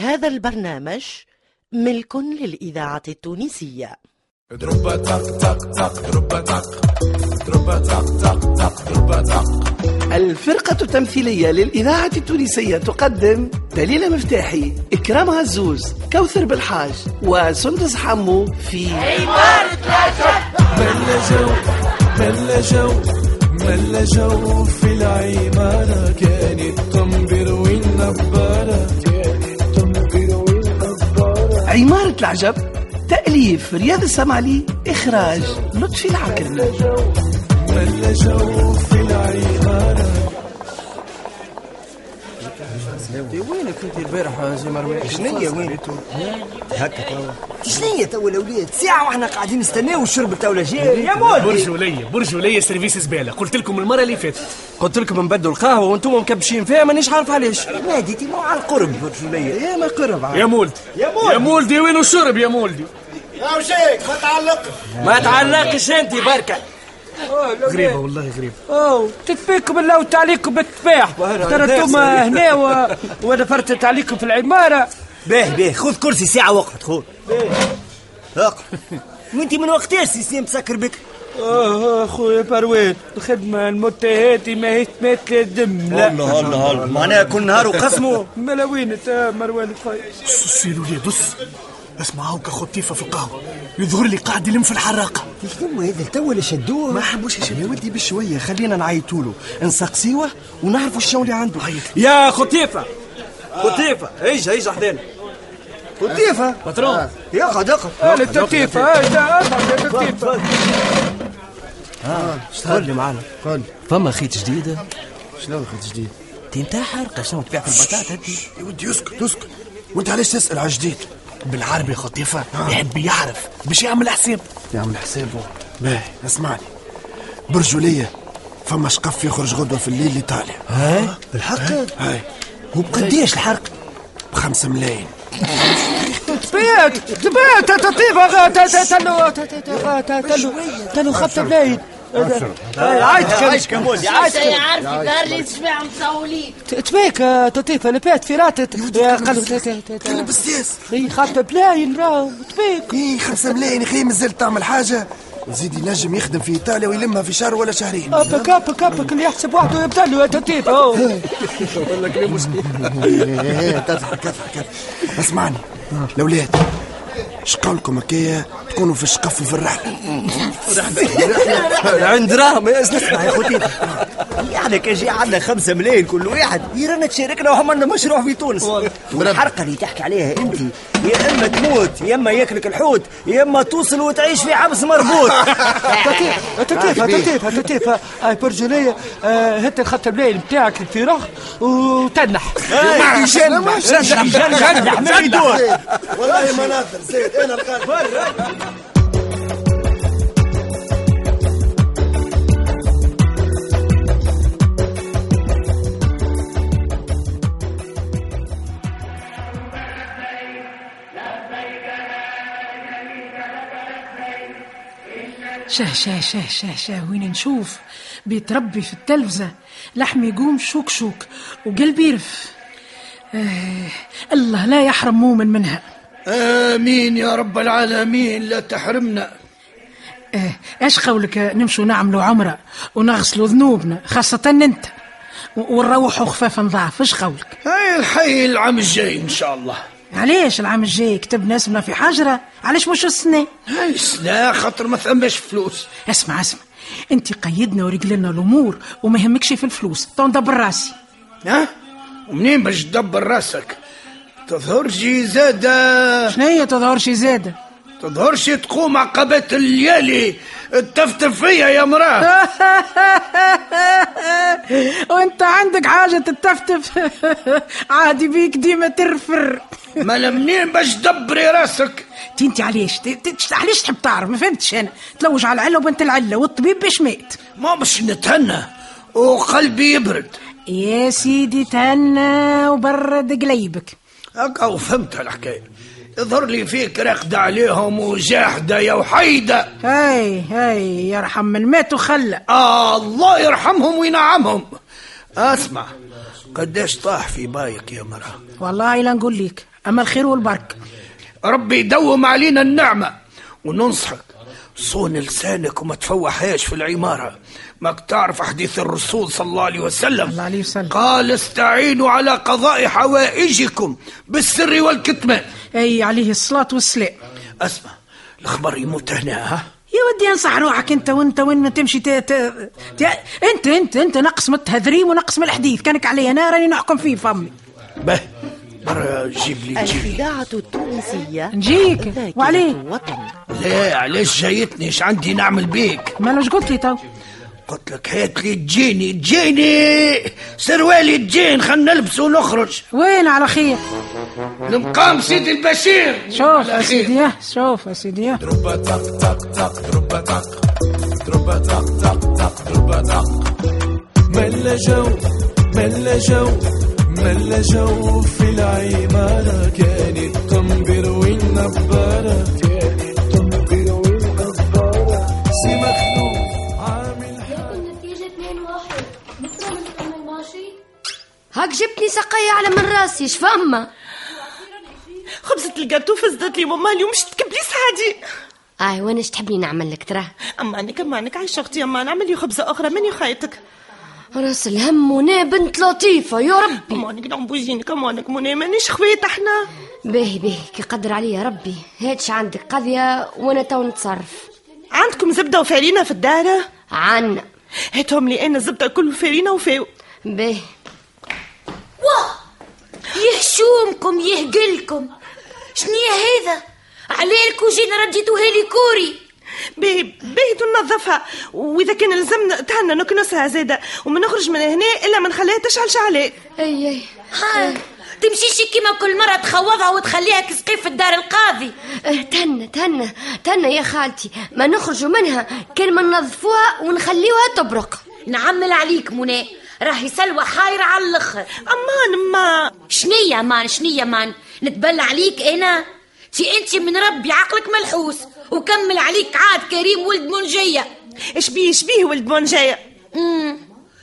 هذا البرنامج ملك للإذاعة التونسية. دروبا تق تق تق دروبا تق. دروبا تق تق تق دروبا تق. الفرقة التمثيلية للإذاعة التونسية تقدم دليلة مفتاحي إكرام عزوز كوثر بالحاج وسندس حمو في ملا جو ملا جو ملا جو في العمارة. كانت تنبر والنبارة عمارة العجب تأليف رياض السمعلي إخراج لطفي العكرمي جو في العمارة وينك أنت البارح سي مروان شنيا وين؟ هكا توا شنيا توا الاولاد ساعة وإحنا قاعدين نستناو الشرب توا جاي يا مولي برجولية برجولية service زبالة قلت لكم المرة اللي فاتت. قلت لكم نبدوا القهوة وأنتم مكبشين فيها مانيش عارف علاش. ناديتي مو على القرب. برجولية. يا ما قرب. يا مولدي يا مولدي. يا مولدي وين الشرب يا مولدي ما تعلقش أنت بركة. غريبة والله غريبة. اوه تتفيكم بالله وتعليكم بالتفاح ترى أنتم هنا و... وأنا فرتت عليكم في العماره باه باه خذ كرسي ساعة وقت خذ. اقعد وأنت من وقتاش سي سي مسكر بك؟ آه أخويا بروان الخدمة المتهاتي ما هيش مات دم. لا. الله الله الله معناها كل نهار وقسمه. ملا وين انت مروان خويا سي الوليد هاوك خطيفة في القهوة يظهر لي قاعد يلم في الحراقة شنو هذا تو اللي شدوه ما حبوش يا ودي بشويه خلينا نعيطوا له نسقسيوه ونعرفوا شنو اللي عنده يا خطيفه خطيفه إيش إيش حدانا لطيفة باترون يقعد اقعد أنا التكتيفه التكتيفه قول لي معنا قول فما خيط جديد شنو خد جديد حرقه شنو تبيع في البطاطا انت يا ودي اسكت اسكت وانت علاش تسأل على جديد بالعربي خطيفة يحب يعرف باش يعمل حساب يعمل حسابه باهي اسمعني برجولية فما شقف يخرج غدوة في الليل لإيطاليا هاي بالحق هاي وبقديش الحرق بخمسة ملايين تبيت تبيت تطيفه تلو تلو تلو خط بلايد عايش كمولي يعرف دار لي تشبع مصولين تبيك تطيفه اللي فات في راتت كلم بالسياس اي خط بلاين راهو تبيك إيه خمسة ملايين أخي مازال تعمل حاجة زيد ينجم يخدم في ايطاليا ويلمها في شهر ولا شهرين ابك ابك ابك اللي يحسب وحده يبدل له تطيفه أهو. تضحك تضحك اسمعني الاولاد شقولكم هكايا تكونوا في الشقف وفي الرحلة. عند راهم اسمع يا خوتي يعني كان جي عندنا خمسة ملايين كل واحد. يرانا تشاركنا وعملنا مشروع في تونس. والحرقة اللي تحكي عليها أنت. يا إما تموت يا إما ياكلك الحوت يا إما توصل وتعيش في حبس مربوط. تطيفه تطيفه تطيفه تطيفه هاي برجوليه هات الخط blindé بتاعك في رخ وتنح. يجنح يجنح ما يدور. والله مناظر زيد أنا القادم شه شه شه شه شه وين نشوف؟ بيتربي في التلفزة. لحم يقوم شوك شوك وقلبي يرف. آه الله لا يحرم مؤمن منها. آمين يا رب العالمين لا تحرمنا. آه إيش قولك؟ نمشوا نعملوا عمرة ونغسلوا ذنوبنا خاصة أنت. ونروحوا خفاف نضاعف إيش قولك؟ هاي الحي العام الجاي إن شاء الله. علاش العام الجاي كتبنا اسمنا في حجرة علاش مش السنة؟ هاي لا خاطر ما ثماش فلوس. اسمع اسمع. انت قيدنا ورجلنا الأمور وما يهمكش في الفلوس. تو ندبر راسي. ها؟ ومنين باش تدبر راسك؟ تظهرش زادة. شنو هي تظهر شي زادة؟ تظهرش تقوم عقبات الليالي. تفتف فيا يا مراه. وانت عندك حاجة تتفتف. عادي بيك ديما ترفر. ما منين باش تدبري راسك؟ انت علاش؟ علاش تحب تعرف؟ ما فهمتش أنا. تلوج على العلة وبنت العلة والطبيب باش مات. ما باش نتهنى وقلبي يبرد. يا سيدي تهنى وبرد قليبك. هكا وفهمت الحكاية. يظهر لي فيك راقدة عليهم وجاحدة يا وحيدة. هاي هاي يرحم من مات وخلى. آه الله يرحمهم وينعمهم. أسمع قداش طاح في بايك يا مرأة. والله لا نقول لك. أما الخير والبركة. ربي يدوم علينا النعمة وننصحك. صون لسانك وما تفوحهاش في العمارة. ماك تعرف حديث الرسول صلى الله عليه وسلم؟ الله عليه وسلم. قال استعينوا على قضاء حوائجكم بالسر والكتمان أي عليه الصلاة والسلام. أسمع الخبر يموت هنا ها؟ يا ودي انصح روحك انت وانت وين ما تمشي ت... ت... ت... انت انت انت نقص من التهذريم ونقص من الحديث. كانك علي أنا راني نحكم فيه فمي. به. برا جيب لي جيب لي الإذاعة التونسية نجيك. وعليه الوطن. لا علاش جايتني؟ إيش عندي نعمل بيك؟ مالوش قلت لي تو. قلت لك هات لي تجيني تجيني. سروالي تجين خلنا نلبس ونخرج. وين على خير؟ المقام سيدي البشير. شوف يا. سيدي يا شوف يا سيدي يا ملا جو ملا جو ملا جو في العمارة كانت تنبر والنبارة كانت تنبر والنبارة سي عامل النتيجة 2 واحد. بكرة بنكمل ماشي؟ هاك جبتني سقاية على من راسي إيش فاهمة خبزة الجاتو فزدت لي ماما اليوم مش تكبلي سعدي اي وأنا إيش تحبني نعمل لك ترى أمانك أمانك عايش أختي أما نعمل لي خبزة أخرى من خايتك. راس الهم وأنا بنت لطيفة يا ربي. أمانك نعم بوجينك أمانك منى مانيش خويت أحنا. باهي باهي كي قدر عليا ربي. هاتش عندك قضية وأنا تو نتصرف. عندكم زبدة وفارينة في الدار؟ عنا. هاتهم لي أنا زبدة كل فارينة وفاو باهي. واه يهشومكم يهقلكم. شنيا هذا؟ عليك وجينا رديتوها لي كوري. باهي باهي تنظفها وإذا كان لزمنا تهنا نكنسها زادة. وما نخرج من هنا إلا ما نخليها تشعل شعلات أي أي. تمشيش كيما كل مرة تخوضها وتخليها كسقيف في الدار القاضي. أه تهنى تهنى تهنى يا خالتي. ما نخرجوا منها. كان ما ننظفوها ونخليوها تبرق. نعمل عليك منى. راهي سلوى حايرة على الأخر. أمان ما. شنية مان شنية مان؟ نتبلى عليك أنا. تي أنت من ربي عقلك ملحوس. وكمل عليك عاد كريم ولد منجية. اش بيه اش بيه ولد منجية؟ امم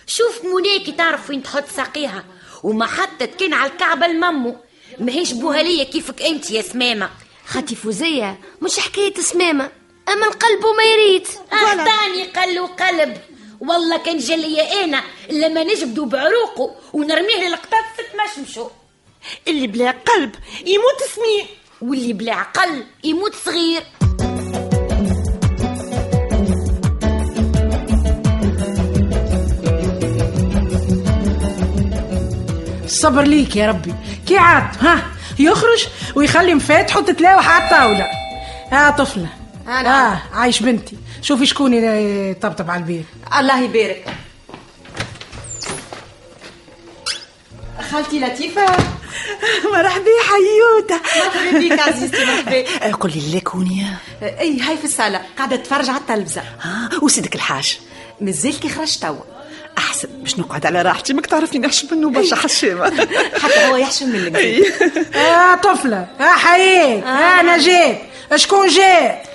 شوف مناكي تعرف وين تحط ساقيها. وما حطت كان على الكعبة الممو. ماهيش بوهالية كيفك أنت يا سمامة. خاتي فوزية مش حكاية سمامة. أما القلب وما يريد. أهداني قل وقلب. والله كان جلي أنا. لما نجبدو بعروقه ونرميه للقطاط ست مشمشو اللي بلا قلب يموت سمين واللي بلا عقل يموت صغير. الصبر ليك يا ربي. كي عاد ها يخرج ويخلي مفاتح وتتلاوح على الطاولة. ها طفلة. أنا. آه عايش بنتي. شوفي شكون يطبطب على البيت الله يبارك. خالتي لطيفة. مرحبا حيوتة. مرحبا بك عزيزتي مرحبا. قولي لي كونيا إي هاي في الصالة. قاعدة تتفرج على التلفزة. ها وسيدك الحاج. مازال كي خرج توا. أحسن. باش نقعد على راحتي ماك تعرفني نحشم منه برشا حشامه حتى هو يحشم منك. آه طفلة. ها حييك ها أنا جيت شكون جاء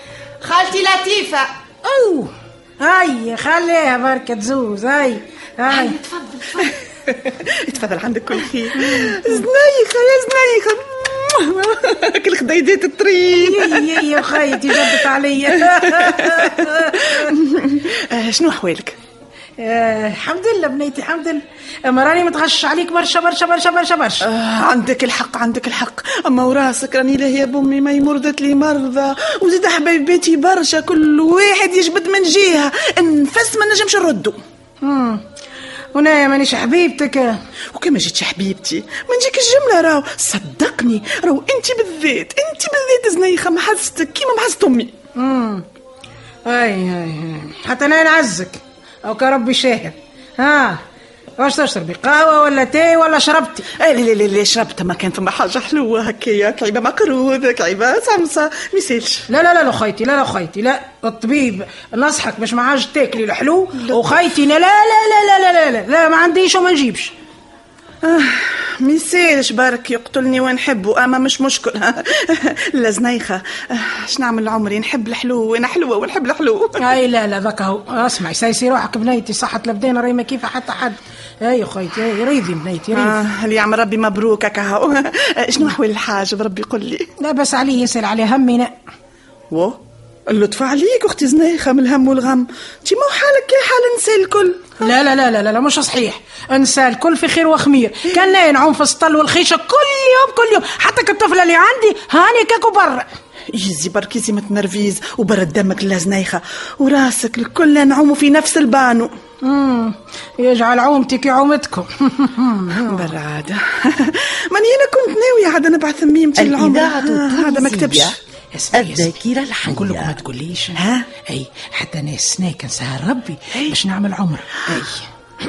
خالتي لطيفة. أوه. هاي خليها بركة تزوز هاي هاي تفضل تفضل. عندك كل خير. زنايخة يا زنايخة كل خديدات الطريق يا يا خيتي جدت عليا. آه، شنو أحوالك؟ آه، الحمد لله بنيتي الحمد لله. أما راني متغشش عليك برشا برشا برشا برشا برشا. آه عندك الحق عندك الحق. أما وراسك راني لا يا بامي ما مرضت لي مرضى. وزيد حبايباتي برشا كل واحد يجبد من جهة. نفس ما نجمش نردو. ونايا مانيش حبيبتك وكما جيتش حبيبتي ما نجيك الجملة راهو. صدقني راهو أنت بالذات أنت بالذات زنيخة محزتك كيما محزت أمي. امم اي اي حتى أنا نعزك. أو كرب شاهد ها واش تشربي قهوة ولا تاي ولا شربتي؟ لا لا لا شربت ما كان فما حاجة حلوة هكايا كعيبة مقرود كعيبة سمسة ما يسالش لا لا لا لا خيتي لا لا خيتي لا الطبيب نصحك باش ما عادش تاكلي الحلو وخيتي لا لا لا لا لا لا, لا ما عنديش وما نجيبش آه ما يسالش برك يقتلني ونحبه؟ اما مش مشكل. لا زنيخه آه، اش نعمل عمري نحب الحلو وأنا حلوة ونحب الحلو. اي لا لا ذاك هو. اسمعي سايسي روحك بنيتي صحة البدين راهي ما كيف حتى حد. أي خويتي أي ريضي بنيتي ريضي آه اللي يعمل ربي مبروك هكا هاو شنو أحوال الحاج بربي قل لي. لا بس عليه يسأل عليه همنا و اللطف عليك أختي زنيخة من الهم والغم. انت مو حالك كي حال النساء الكل؟ لا لا لا لا لا, لا مش صحيح. انسى الكل في خير وخمير. كان ينعم في السطل والخيشة كل يوم كل يوم. حتى الطفله اللي عندي هاني كاكو برا يزي بركي زي ما تنرفيز وبرد دمك لا زنيخة. وراسك الكل نعوموا في نفس البانو. مم. يجعل عومتي كعومتكم برادة. ماني أنا كنت ناوية عاد نبعث ميمتي للعمر الإذاعة هذا ما الذاكرة الحية نقول لكم ما تقوليش. ها؟ أي حتى أنا السنة سهر ربي باش نعمل عمر. أي.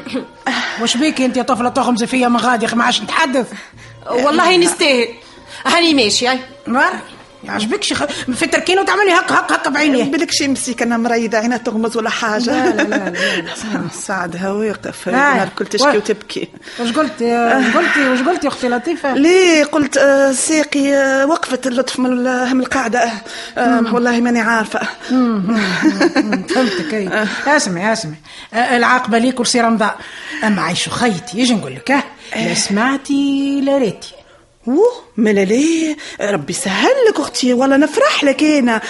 وش بيك أنت يا طفلة تغمزي فيا من غادي ما عادش نتحدث والله نستاهل. هاني ماشي هاي مر يعجبكش. خ... في التركين وتعملي هك هك هك بعينيه بالك شي مسيك أنا مريضة عينها تغمز ولا حاجة. لا لا لا. سعدها واقف. نهار كل تشكي وتبكي. وش قلتي وش قلتي وش قلتي أختي لطيفة؟ ليه قلت آه، ساقي آه، وقفت اللطف من ال- من القاعدة. آه، والله ماني عارفة. فهمتك أي. اسمعي اسمعي العاقبة ليك ولسي رمضان أما عايشو خيتي يجي نقول لك؟ لا سمعتي لا ريتي. اوه ملا ليه ربي سهل لك أختي والله نفرح لك أنا.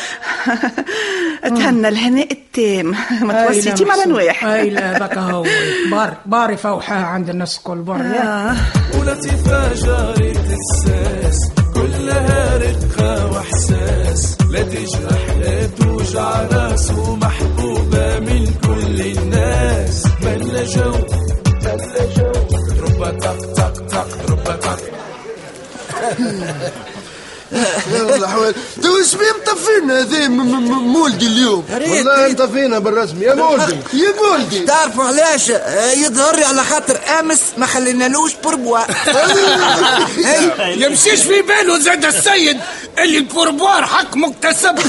أتهنى الهناء التام. ما توسيتي مع. نواح اي لا ذاك هو. بار باري فوحها عند الناس الكل بار يا. ولطيفة جارة الساس. كلها رقة وإحساس. لا تجرح لا توجع رأس ومحبوبة من كل الناس. ملا جو ملا جو ضربة طق يا والله حوال تو إيش بيه مطفينا هذا مولدي اليوم والله مطفينا بالرسم يا مولدي يا مولدي تعرفوا علاش يظهر لي على خاطر امس ما خلينالوش pourboire يمشيش في باله زاد السيد اللي ال pourboire حق مكتسب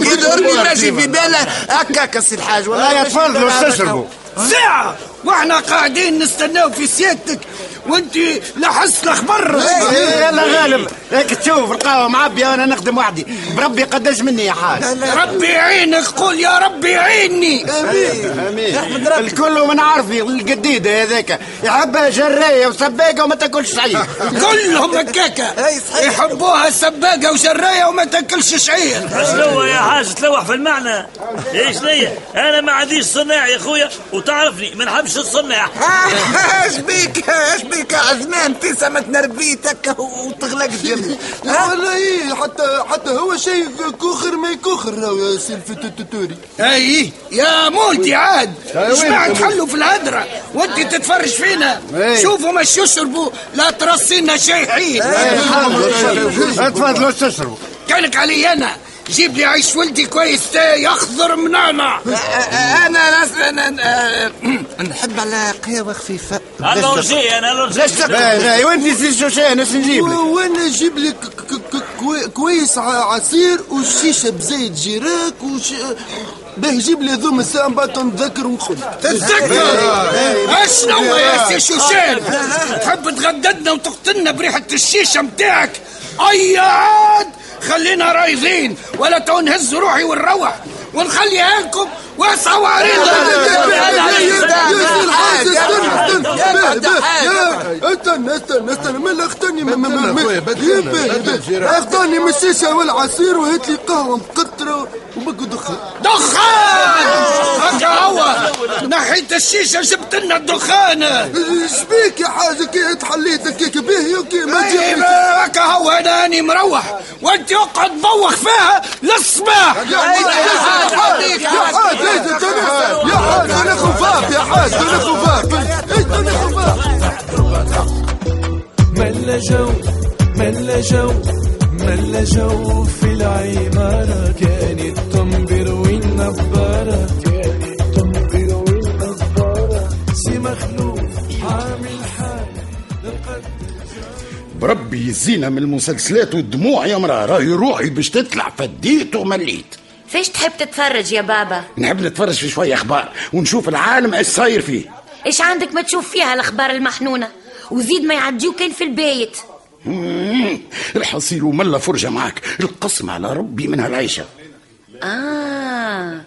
يظهر لي ماشي في باله هكاك السي الحاج والله لا يتفضلوا استشربوا ساعة وإحنا قاعدين نستناو في سيادتك. وانت لا حس لا خبر. يلا غالب. هيك تشوف القهوة معبية وأنا نخدم وحدي. بربي قداش مني يا حاج. ربي يعينك قول يا ربي يعيني. آمين. الكل من عارفي الجديدة هذاك يحبها جراية وسباقة وما تاكلش شعير. كلهم هكاكا يحبوها سباقة وشراية وما تاكلش شعير. شنو يا حاج تلوح في المعنى. إيش ليا أنا ما عنديش صناع يا خويا. وتعرفني ما نحبش الصناع إيش بيك؟ إيش بيك عزمان ابتسامة نربيتك وتغلق جنبي والله إيه حتى حتى هو شيء كوخر ما يا سيلفي التوتوري أي يا مولدي عاد يا تحلوا في الهدرة. وانت تتفرج فينا. أي. شوفوا مش يشربوا لا ترصينا شيء حين تفضلوا استشربوا كانك علي أنا. جيب لي عيش ولدي كويس يخضر منعنع أنا. ناس أنا أنا- نحب على قهوة خفيفة. الورجي أنا الورجي لا لا. وانت سي شوشان؟ اش نجيب لك؟ وأنا نجيب لك كويس عصير وشيشه بزيت جيراك وش باه جيب لي ذوم الساعة بعد نتذكر ونقول تتذكر اشنو يا سي شوشان؟ تحب تغددنا وتقتلنا بريحة الشيشة متاعك؟ اي عاد خلينا رايضين ولا تو نهز روحي ونروح ونخليها لكم واسعوا عريضة استنى استنى استنى من اختني. اختني من الشيشه والعصير وهات لي قهوه مقطره وبقى دخان دخان هكا هو نحيت الشيشة جبت لنا الدخان إيش بيك يا حاجة كي تحليت هكاك باهي وكي ما ما هكا هو أنا اني مروح وانت اقعد بوخ فيها للصباح يا حاج يا حاج يا حاج أنا خفاف يا حاج أنا خفاف أنا خفاف ملا جو ملا جو ملا جو في العمارة. كانت تنبر والنبارة كانت تنبر والنبارة سي مخلوف عامل بربي يزينا من المسلسلات والدموع يا مراه راهي روحي باش تطلع فديت ومليت. فاش تحب تتفرج يا بابا؟ نحب نتفرج في شوية أخبار ونشوف العالم إيش صاير فيه. إيش عندك ما تشوف فيها الأخبار المحنونة؟ وزيد ما يعديو كان في البيت. الحصير وملا فرجة معك القسم على ربي من هالعيشه آه.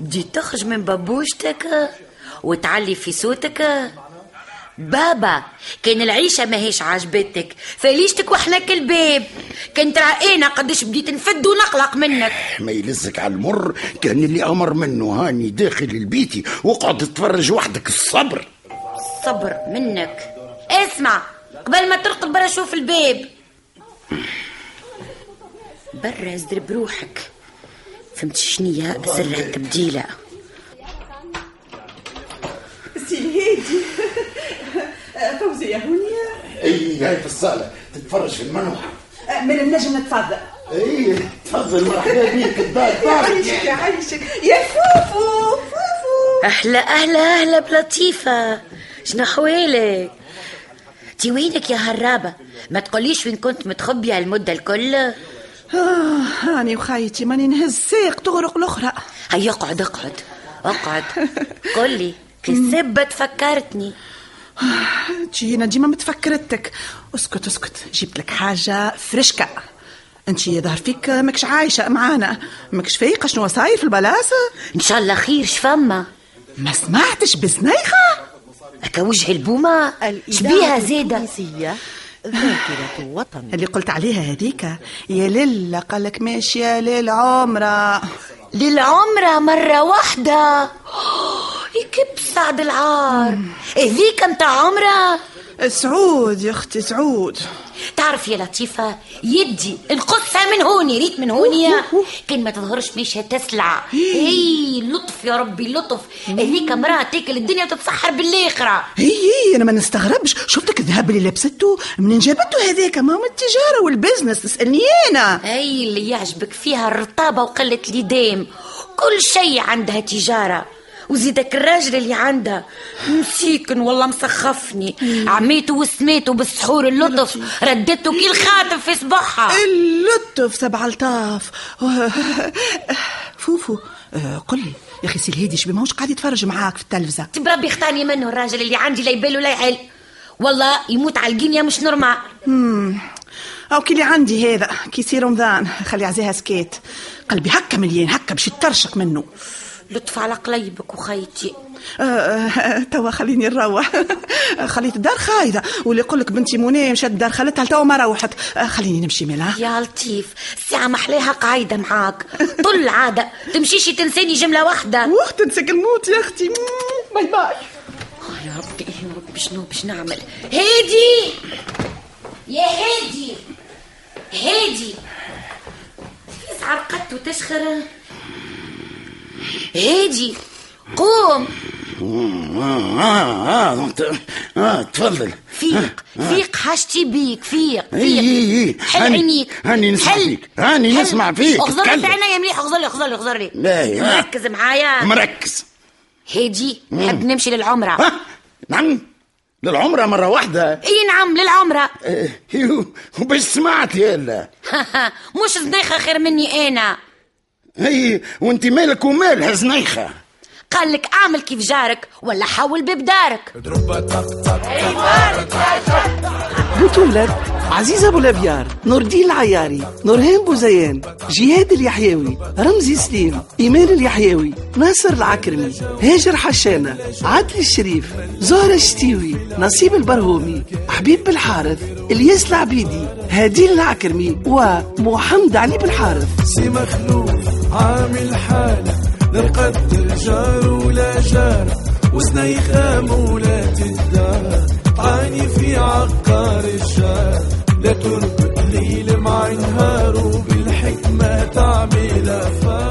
بديت تخرج من بابوشتك وتعلي في صوتك. بابا كان العيشة ماهيش عاجبتك. فليش تكوحلك الباب. كنت رأينا قديش بديت نفد ونقلق منك. ما يلزك على المر. كان اللي أمر منه هاني داخل البيتي واقعد تتفرج وحدك الصبر. صبر منك. اسمع قبل ما ترقد برا شوف الباب. برا ازدر بروحك. فهمت شنية سر التبديلة سي الهادي. فوزية هونية إي هاي في الصالة. تتفرج في المنوحة. من النجم نتفضل إي تفضل مرحبا بيك الدار يعيشك يعيشك يا فوفو فوفو. أهلا أهلا أهلا بلطيفة. شنو حوالك تي وينك يا هرابة؟ ما تقوليش وين كنت متخبية المدة الكل؟ آه هاني وخايتي ماني نهز ساق تغرق الأخرى. هيا اقعد اقعد اقعد. قولي كسبة تفكرتني. جينا ديما متفكرتك. اسكت اسكت جبت لك حاجة فرشكة انت يظهر فيك ماكش عايشة معانا. ماكش فايقة شنو صاير في البلاصة؟ إن شاء الله خير شفما ما سمعتش بسنيخة؟ هكا وجه البومة؟ شبيها زيدة؟ ذاكرة وطن اللي قلت عليها هذيك يا ليلة قالك ماشية للعمرة للعمرة مرة واحدة. يكب سعد العار. هذيك متاع عمرة؟ سعود يا أختي سعود. تعرف يا لطيفة يدي نقصها من هوني ريت من هوني. كان ما تظهرش مش تسلع. هي لطف يا ربي لطف. هذيك امرأة تاكل الدنيا وتتسحر بالآخرة. هي هي أنا ما نستغربش. شفتك الذهب اللي لبسته منين جابته هذاك ما هو التجارة والبزنس تسألني أنا. هي اللي يعجبك فيها الرطابة وقلة اليدام كل شيء عندها تجارة. وزيدك الراجل اللي عندها. مسيكن والله مسخفني. عميته وسميته بالسحور اللطف. ردته كي الخاتم في صباحها. اللطف سبع ألطاف. فوفو قل لي يا أخي سي الهادي شبي ماهوش قاعد يتفرج معاك في التلفزة؟ بربي اختارني منه الراجل اللي عندي لا يبالو لا يعل والله يموت على القنية مش normal. أو كي اللي عندي هذا كي يصير رمضان. خلي عزيها سكيت. قلبي هكا مليان هكا باش يترشق منه. لطف على قليبك وخيتي آه، آه، توا خليني نروح. خليت الدار خايدة. واللي يقول لك بنتي منى مشات دار خالتها توا ما روحت. آه، خليني نمشي ملا يا لطيف الساعة محلاها قايدة معاك. طول العادة تمشيشي تنساني جملة واحدة. وقت تنسك الموت يا أختي. bye bye. يا ربي يا ربي شنو باش نعمل؟ هادي! يا هادي! هادي! تسعر قد وتشخر هادي قوم. آه آه آه, آه تفضل فيق فيق حاجتي بيك فيق فيق. إي إي. حل عينيك. هاني نسمع. فيك هاني. نسمع فيك. اغزر لي. عينيا مليح اغزر لي اغزر لي اغزر لي. مركز معايا. مركز. هادي. نحب نمشي للعمرة. نعم. للعمرة مرة واحدة. إي نعم للعمرة. إيه، وباش سمعت يلا مش زنيخة خير مني أنا. هي وانت مالك ومالها زنيخة قال لك اعمل كيف جارك ولا حول باب دارك. بطولة عزيزة أبو الأبيار نور الدين العياري نورهان بوزيان جهاد اليحيوي رمزي سليم إيمان اليحيوي ناصر العكرمي هاجر حشانة عادل الشريف زهرة الشتيوي نصيب البرهومي حبيب بالحارث إلياس العبيدي هادين العكرمي ومحمد علي بالحارث. سي مخلوف عامل حالة لا نقدر جار ولا جارة وزنيخة مولات الدار عاني في عقار الشار لا تربط ليل مع نهار وبالحكمة تعمل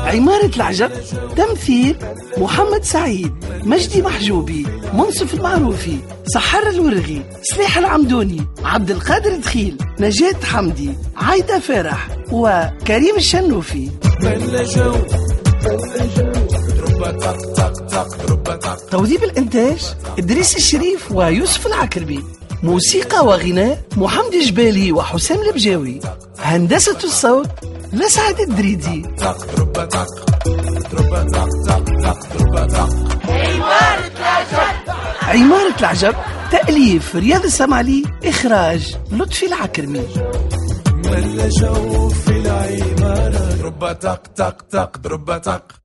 عمارة العجب تمثيل محمد سعيد مجدي محجوبي منصف المعروفي سحر الورغي سلاح العمدوني عبد القادر دخيل نجاة حمدي عايدة فرح وكريم الشنوفي. طق. توظيف الإنتاج إدريس الشريف ويوسف العكربي. موسيقى وغناء محمد جبالي وحسام البجاوي. هندسة الصوت لسعد الدريدي. عمارة العجب تأليف رياض السمعلي إخراج لطفي العكرمي. ملا جو في العمارة. ضربة طق طق طق ضربة طق.